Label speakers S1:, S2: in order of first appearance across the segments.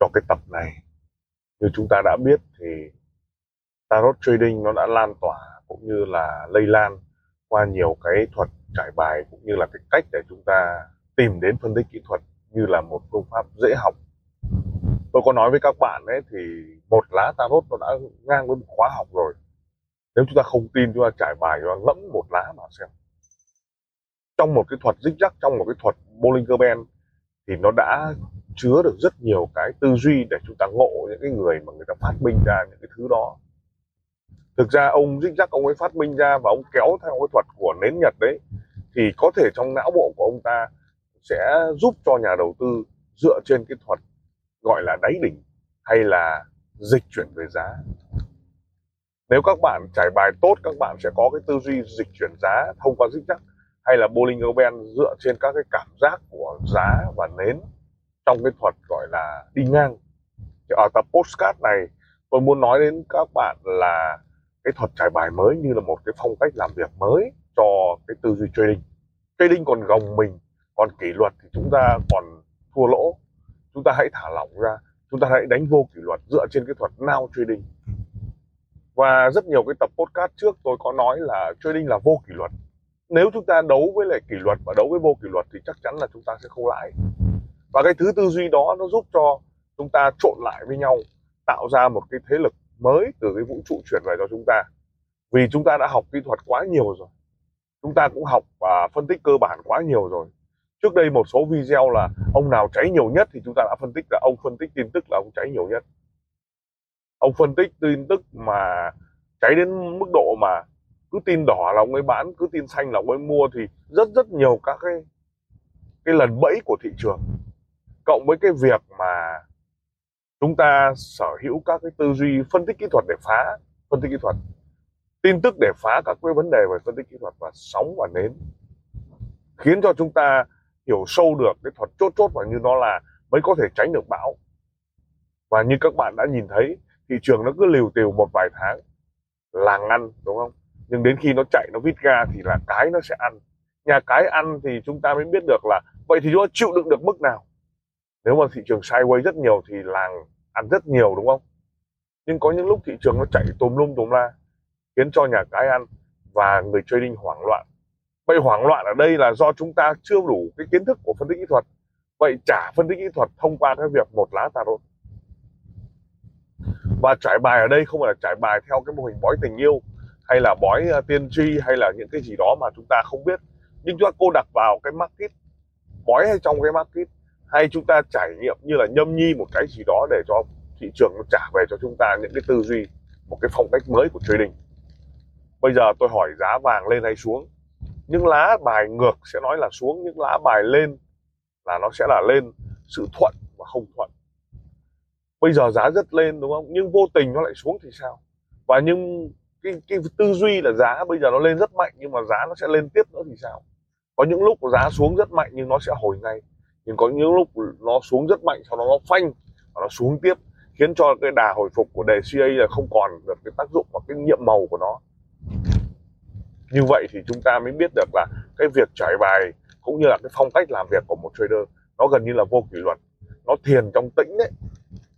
S1: cho cái tập này. Như chúng ta đã biết thì tarot trading nó đã lan tỏa cũng như là lây lan qua nhiều cái thuật trải bài cũng như là cái cách để chúng ta tìm đến phân tích kỹ thuật như là một phương pháp dễ học. Tôi có nói với các bạn ấy thì một lá tarot nó đã ngang với một khóa học rồi. Nếu chúng ta không tin chúng ta trải bài chúng ta ngẫm một lá mà xem. Trong một cái thuật dích dắc trong một cái thuật Bollinger Band thì nó đã chứa được rất nhiều cái tư duy để chúng ta ngộ những cái người mà người ta phát minh ra những cái thứ đó. Thực ra ông dích dắc ông ấy phát minh ra và ông kéo theo cái thuật của nến nhật đấy, thì có thể trong não bộ của ông ta sẽ giúp cho nhà đầu tư dựa trên cái thuật gọi là đáy đỉnh hay là dịch chuyển về giá. Nếu các bạn trải bài tốt, các bạn sẽ có cái tư duy dịch chuyển giá thông qua dích dắc hay là Bollinger Band dựa trên các cái cảm giác của giá và nến trong cái thuật gọi là đi ngang. Ở tập postcard này, tôi muốn nói đến các bạn là cái thuật trải bài mới như là một cái phong cách làm việc mới cho cái tư duy trading. Trading còn gồng mình, còn kỷ luật thì chúng ta còn thua lỗ. Chúng ta hãy thả lỏng ra, chúng ta hãy đánh vô kỷ luật dựa trên cái thuật now trading. Và rất nhiều cái tập podcast trước tôi có nói là trading là vô kỷ luật. Nếu chúng ta đấu với lại kỷ luật và đấu với vô kỷ luật thì chắc chắn là chúng ta sẽ không lãi và cái thứ tư duy đó nó giúp cho chúng ta trộn lại với nhau, tạo ra một cái thế lực mới từ cái vũ trụ chuyển về cho chúng ta. Vì chúng ta đã học kỹ thuật quá nhiều rồi. Chúng ta cũng học và phân tích cơ bản quá nhiều rồi. Trước đây một số video là ông nào cháy nhiều nhất thì chúng ta đã phân tích là ông phân tích tin tức là ông cháy nhiều nhất. Ông phân tích tin tức mà cháy đến mức độ mà cứ tin đỏ là ông ấy bán, cứ tin xanh là ông ấy mua thì rất rất nhiều các cái cái lần bẫy của thị trường cộng với cái việc mà chúng ta sở hữu các cái tư duy phân tích kỹ thuật để phá, phân tích kỹ thuật, tin tức để phá các cái vấn đề về phân tích kỹ thuật và sóng và nến, khiến cho chúng ta hiểu sâu được cái thuật chốt chốt và như nó là mới có thể tránh được bão. Và như các bạn đã nhìn thấy, thị trường nó cứ liều tiều một vài tháng là ngăn, đúng không? Nhưng đến khi nó chạy, nó vít ga thì là cái nó sẽ ăn. Nhà cái ăn thì chúng ta mới biết được là vậy thì chúng ta chịu đựng được mức nào? Nếu mà thị trường sideways rất nhiều thì làng ăn rất nhiều, đúng không? Nhưng có những lúc thị trường nó chạy tùm lum tùm la, khiến cho nhà cái ăn và người trading hoảng loạn. Vậy hoảng loạn ở đây là do chúng ta chưa đủ cái kiến thức của phân tích kỹ thuật. Vậy trả phân tích kỹ thuật thông qua cái việc một lá tarot và trải bài ở đây không phải là trải bài theo cái mô hình bói tình yêu, hay là bói ờ, tiên tri, hay là những cái gì đó mà chúng ta không biết. Nhưng chúng ta cô đặt vào cái market, bói hay trong cái market hay chúng ta trải nghiệm như là nhâm nhi một cái gì đó để cho thị trường nó trả về cho chúng ta những cái tư duy một cái phong cách mới của trading? Bây giờ tôi hỏi giá vàng lên hay xuống? Những lá bài ngược sẽ nói là xuống những lá bài lên là nó sẽ là lên. Sự thuận và không thuận. Bây giờ giá rất lên đúng không? Nhưng vô tình nó lại xuống thì sao? Và nhưng cái, cái tư duy là giá bây giờ nó lên rất mạnh nhưng mà giá nó sẽ lên tiếp nữa thì sao? Có những lúc giá xuống rất mạnh nhưng nó sẽ hồi ngay nhưng có những lúc nó xuống rất mạnh, sau đó nó phanh, và nó xuống tiếp, khiến cho cái đà hồi phục của đề CA là không còn được cái tác dụng và cái nhiệm màu của nó. Như vậy thì chúng ta mới biết được là cái việc trải bài cũng như là cái phong cách làm việc của một trader nó gần như là vô kỷ luật. Nó thiền trong tĩnh đấy.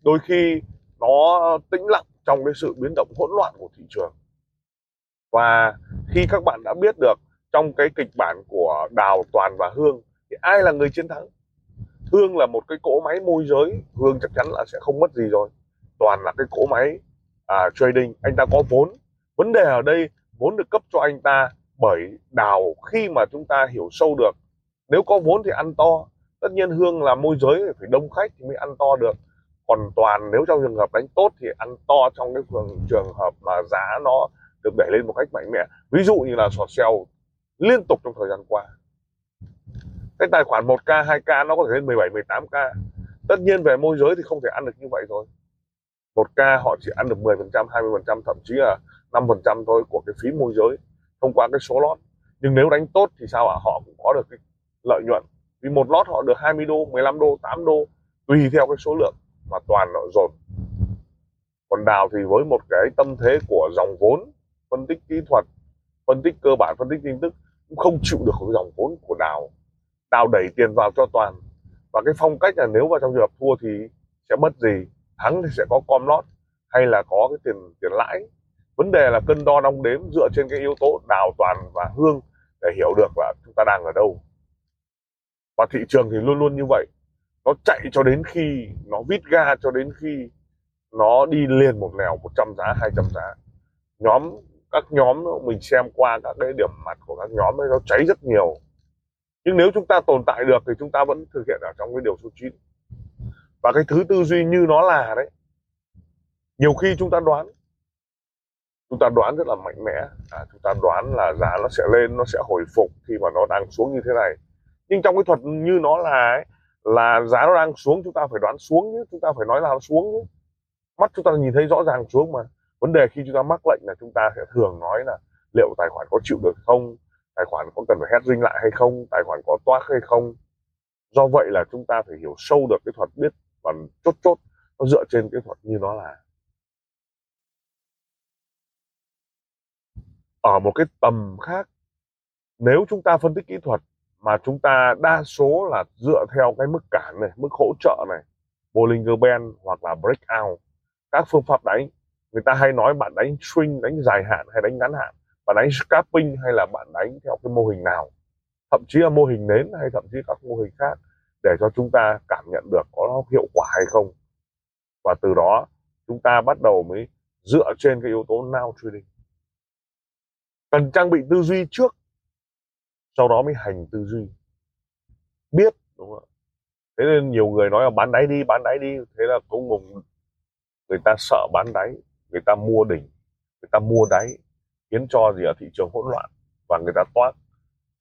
S1: Đôi khi nó tĩnh lặng trong cái sự biến động hỗn loạn của thị trường. Và khi các bạn đã biết được trong cái kịch bản của đào toàn và hương thì ai là người chiến thắng? Hương là một cái cỗ máy môi giới hương chắc chắn là sẽ không mất gì rồi. Toàn là cái cỗ máy à, trading. Anh ta có vốn. Vấn đề ở đây vốn được cấp cho anh ta bởi đào khi mà chúng ta hiểu sâu được. Nếu có vốn thì ăn to. Tất nhiên hương là môi giới thì phải đông khách thì mới ăn to được. Còn toàn nếu trong trường hợp đánh tốt thì ăn to trong cái trường hợp mà giá nó được đẩy lên một cách mạnh mẽ. Ví dụ như là sọt xeo liên tục trong thời gian qua cái tài khoản 1k 2k nó có thể lên 17 18k tất nhiên về môi giới thì không thể ăn được như vậy thôi. 1k họ chỉ ăn được 10 phần trăm 20 phần trăm, thậm chí là 5 phần trăm thôi của cái phí môi giới thông qua cái số lót. Nhưng nếu đánh tốt thì sao ạ? À? họ cũng có được cái lợi nhuận. Vì một lót họ được 20 đô 15 đô 8 đô, tùy theo cái số lượng mà toàn họ dồn. Còn đào thì với một cái tâm thế của dòng vốn, phân tích kỹ thuật, phân tích cơ bản, phân tích tin tức, cũng không chịu được cái dòng vốn của đào đào đẩy tiền vào cho toàn. Và cái phong cách là nếu vào trong trường hợp thua thì sẽ mất gì, thắng thì sẽ có com lót hay là có cái tiền tiền lãi. Vấn đề là cân đo đong đếm dựa trên cái yếu tố đào toàn và hương để hiểu được là chúng ta đang ở đâu. Và thị trường thì luôn luôn như vậy. Nó chạy cho đến khi, nó vít ga cho đến khi nó đi liền một nẻo 100 giá 200 giá. Nhóm, các nhóm mình xem qua các cái điểm mặt của các nhóm ấy, nó cháy rất nhiều nhưng nếu chúng ta tồn tại được thì chúng ta vẫn thực hiện ở trong cái điều số 9 và cái thứ tư duy như nó là đấy nhiều khi chúng ta đoán. Chúng ta đoán rất là mạnh mẽ. À, chúng ta đoán là giá nó sẽ lên nó sẽ hồi phục khi mà nó đang xuống như thế này. Nhưng trong cái thuật như nó là ấy, là giá nó đang xuống chúng ta phải đoán xuống chứ chúng ta phải nói là nó xuống chứ mắt chúng ta nhìn thấy rõ ràng xuống mà. Vấn đề khi chúng ta mắc lệnh là chúng ta sẽ thường nói là liệu tài khoản có chịu được không? Tài khoản có cần phải hedging lại hay không, tài khoản có toát hay không. Do vậy là chúng ta phải hiểu sâu được cái thuật biết và chốt chốt nó dựa trên cái thuật như nó là. Ở một cái tầm khác, nếu chúng ta phân tích kỹ thuật mà chúng ta đa số là dựa theo cái mức cản này, mức hỗ trợ này, Bollinger Band hoặc là breakout, các phương pháp đánh, người ta hay nói bạn đánh swing, đánh dài hạn hay đánh ngắn hạn bạn đánh scalping hay là bạn đánh theo cái mô hình nào? Thậm chí là mô hình nến hay thậm chí các mô hình khác để cho chúng ta cảm nhận được có nó hiệu quả hay không? Và từ đó, chúng ta bắt đầu mới dựa trên cái yếu tố now trading. Cần trang bị tư duy trước, sau đó mới hành tư duy. Biết, đúng không thế nên nhiều người nói là bán đáy đi, bán đáy đi. Thế là cũng ngùng. Người ta sợ bán đáy, người ta mua đỉnh, người ta mua đáy khiến cho gì ở thị trường hỗn loạn và người ta toát.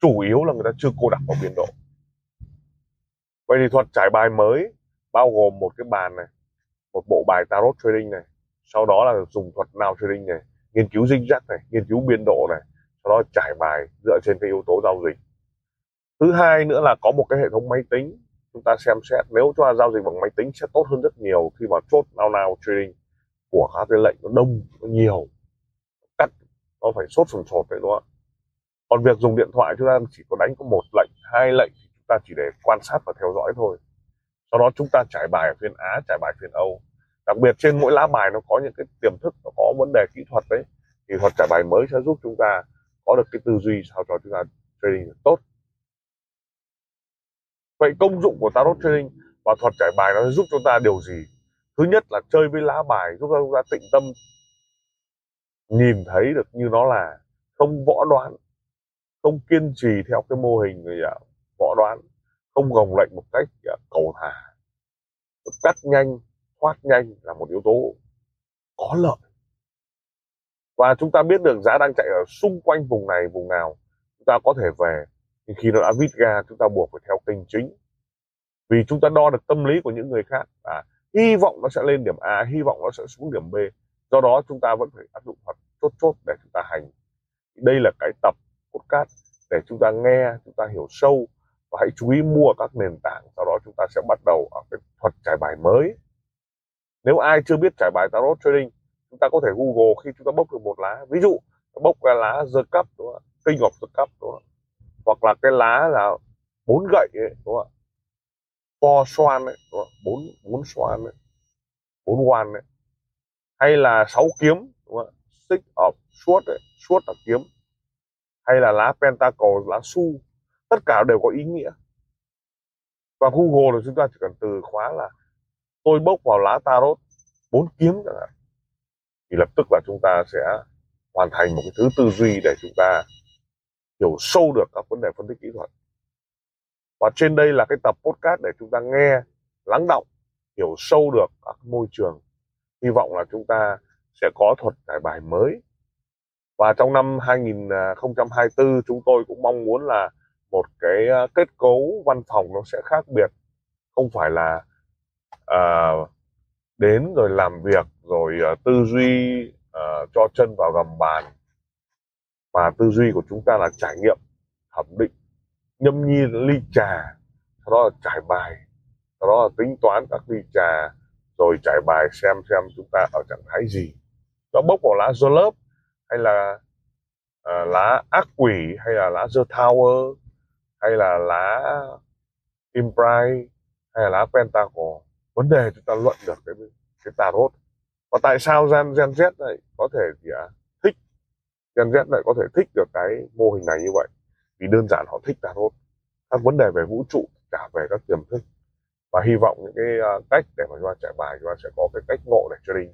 S1: Chủ yếu là người ta chưa cô đặc vào biên độ. Vậy thì thuật trải bài mới bao gồm một cái bàn này, một bộ bài tarot trading này, sau đó là dùng thuật nào trading này, nghiên cứu dinh dắt này, nghiên cứu biên độ này, sau đó trải bài dựa trên cái yếu tố giao dịch. Thứ hai nữa là có một cái hệ thống máy tính, chúng ta xem xét. Nếu cho giao dịch bằng máy tính sẽ tốt hơn rất nhiều khi mà chốt nào nào trading của các cái lệnh nó đông, nó nhiều nó phải sốt sùng sột vậy đó. còn việc dùng điện thoại, chúng ta chỉ có đánh có một lệnh, hai lệnh thì chúng ta chỉ để quan sát và theo dõi thôi. Sau đó chúng ta trải bài ở phiên á, trải bài phiên âu. Đặc biệt trên mỗi lá bài nó có những cái tiềm thức, nó có vấn đề kỹ thuật đấy. Thì thuật trải bài mới sẽ giúp chúng ta có được cái tư duy sao cho chúng ta trading được tốt. Vậy công dụng của tarot trading và thuật trải bài nó giúp chúng ta điều gì? Thứ nhất là chơi với lá bài, giúp chúng ta tịnh tâm nhìn thấy được như nó là không võ đoán không kiên trì theo cái mô hình người à, võ đoán không gồng lệnh một cách à, cầu thả cắt nhanh thoát nhanh là một yếu tố có lợi. Và chúng ta biết được giá đang chạy ở xung quanh vùng này vùng nào chúng ta có thể về. Nhưng khi nó đã vít ga chúng ta buộc phải theo kênh chính. Vì chúng ta đo được tâm lý của những người khác à, hy vọng nó sẽ lên điểm A hy vọng nó sẽ xuống điểm B. Do đó chúng ta vẫn phải áp dụng thuật chốt chốt để chúng ta hành đây là cái tập podcast để chúng ta nghe chúng ta hiểu sâu và hãy chú ý mua các nền tảng sau đó chúng ta sẽ bắt đầu ở cái thuật trải bài mới nếu ai chưa biết trải bài tarot trading chúng ta có thể google khi chúng ta bốc được một lá ví dụ bốc cái lá the cup đúng không? ạ king of the cup đúng không? ạ hoặc là cái lá là bốn gậy ấy, đúng không? four xoan ấy, đúng không? bốn bốn xoan ấy, bốn quan ấy. hay là sáu kiếm đúng không? Stick of sword ấy, sword là kiếm hay là lá pentacle lá su tất cả đều có ý nghĩa. Và google là chúng ta chỉ cần từ khóa là tôi bốc vào lá tarot bốn kiếm chẳng hạn thì lập tức là chúng ta sẽ hoàn thành một cái thứ tư duy để chúng ta hiểu sâu được các vấn đề phân tích kỹ thuật. Và trên đây là cái tập podcast để chúng ta nghe lắng động hiểu sâu được các môi trường. Hy vọng là chúng ta sẽ có thuật giải bài mới. Và trong năm 2024 chúng tôi cũng mong muốn là một cái ờ, kết cấu văn phòng nó sẽ khác biệt. Không phải là uh, đến rồi làm việc rồi uh, tư duy uh, cho chân vào gầm bàn. Mà tư duy của chúng ta là trải nghiệm thẩm định nhâm nhi ly trà sau đó là trải bài sau đó là tính toán các ly trà rồi trải bài xem xem chúng ta ở trạng thái gì nó bốc vào lá dơ lớp hay là uh, lá ác quỷ hay là lá dơ tower hay là lá impride hay là lá pentacle. Vấn đề chúng ta luận được cái cái tarot và tại sao gen gen z này có thể gì à, thích gen z lại có thể thích được cái mô hình này như vậy? Vì đơn giản họ thích tarot các vấn đề về vũ trụ cả về các tiềm thức. Và hy vọng những cái uh, cách để mà chúng ta trải bài chúng ta sẽ có cái cách ngộ để trading